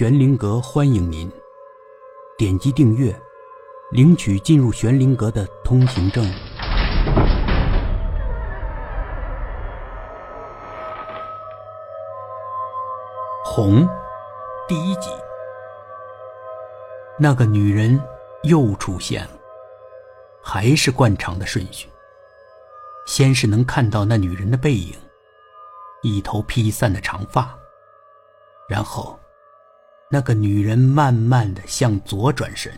玄灵阁欢迎您，点击订阅，领取进入玄灵阁的通行证。红，第一集。那个女人又出现了，还是惯常的顺序。先是能看到那女人的背影，一头披散的长发，然后，那个女人慢慢的向左转身，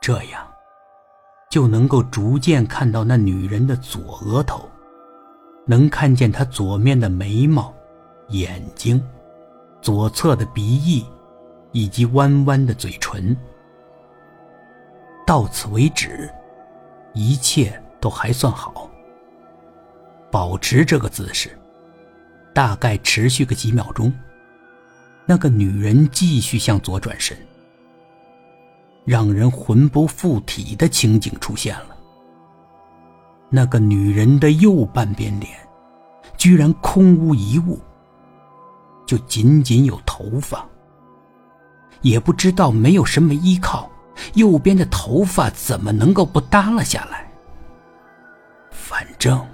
这样，就能够逐渐看到那女人的左额头，能看见她左面的眉毛、眼睛。左侧的鼻翼，以及弯弯的嘴唇。到此为止，一切都还算好。保持这个姿势，大概持续个几秒钟，那个女人继续向左转身。让人魂不附体的情景出现了。那个女人的右半边脸，居然空无一物。就仅仅有头发，也不知道没有什么依靠，右边的头发怎么能够不耷拉下来？反正，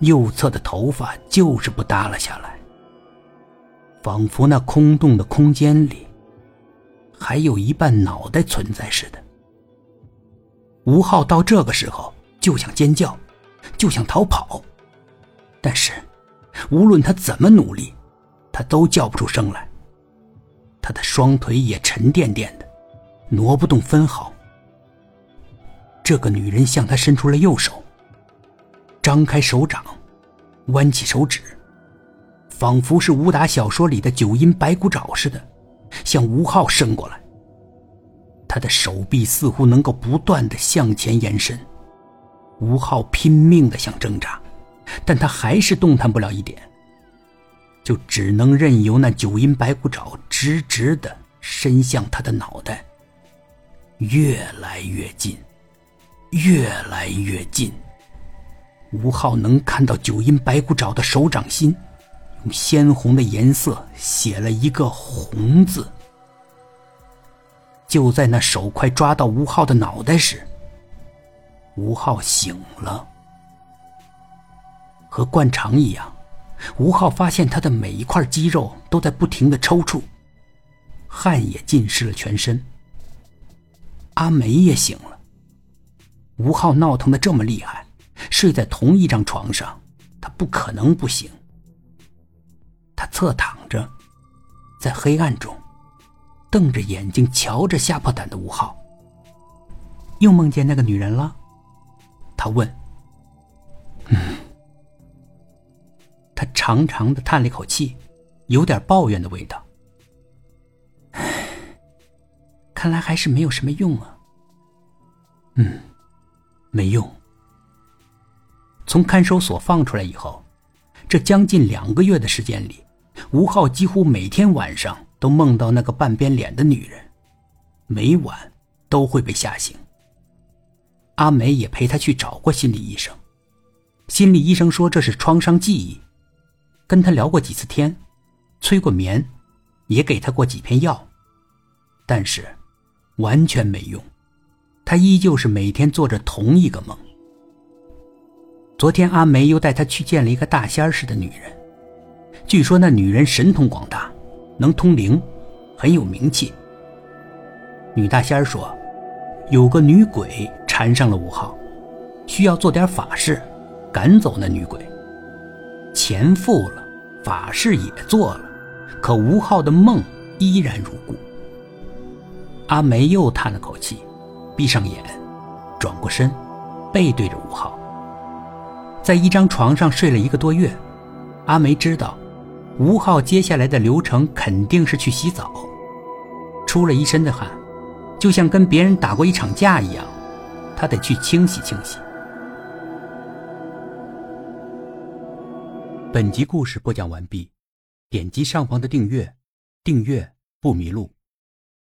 右侧的头发就是不耷拉下来，仿佛那空洞的空间里，还有一半脑袋存在似的。吴昊到这个时候就想尖叫，就想逃跑，但是，无论他怎么努力。他都叫不出声来，他的双腿也沉甸甸的，挪不动分毫。这个女人向他伸出了右手，张开手掌，弯起手指，仿佛是武打小说里的九阴白骨爪似的，向吴昊伸过来。他的手臂似乎能够不断的向前延伸，吴昊拼命的想挣扎，但他还是动弹不了一点。就只能任由那九阴白骨爪直直的伸向他的脑袋，越来越近，越来越近。吴昊能看到九阴白骨爪的手掌心，用鲜红的颜色写了一个“红”字。就在那手快抓到吴昊的脑袋时，吴昊醒了，和惯常一样。吴昊发现他的每一块肌肉都在不停的抽搐，汗也浸湿了全身。阿梅也醒了。吴昊闹腾的这么厉害，睡在同一张床上，他不可能不醒。侧躺着，在黑暗中，瞪着眼睛瞧着吓破胆的吴昊。又梦见那个女人了？他问。嗯。他长长的叹了一口气，有点抱怨的味道。唉，看来还是没有什么用啊。嗯，没用。从看守所放出来以后，这将近两个月的时间里，吴昊几乎每天晚上都梦到那个半边脸的女人，每晚都会被吓醒。阿梅也陪他去找过心理医生，心理医生说这是创伤记忆。跟他聊过几次天，催过眠，也给他过几片药，但是完全没用，他依旧是每天做着同一个梦。昨天阿梅又带他去见了一个大仙似的女人，据说那女人神通广大，能通灵，很有名气。女大仙说，有个女鬼缠上了吴昊，需要做点法事，赶走那女鬼。钱付了，法事也做了，可吴昊的梦依然如故。阿梅又叹了口气，闭上眼，转过身，背对着吴昊，在一张床上睡了一个多月。阿梅知道，吴昊接下来的流程肯定是去洗澡，出了一身的汗，就像跟别人打过一场架一样，他得去清洗清洗。本集故事播讲完毕，点击上方的订阅，订阅不迷路。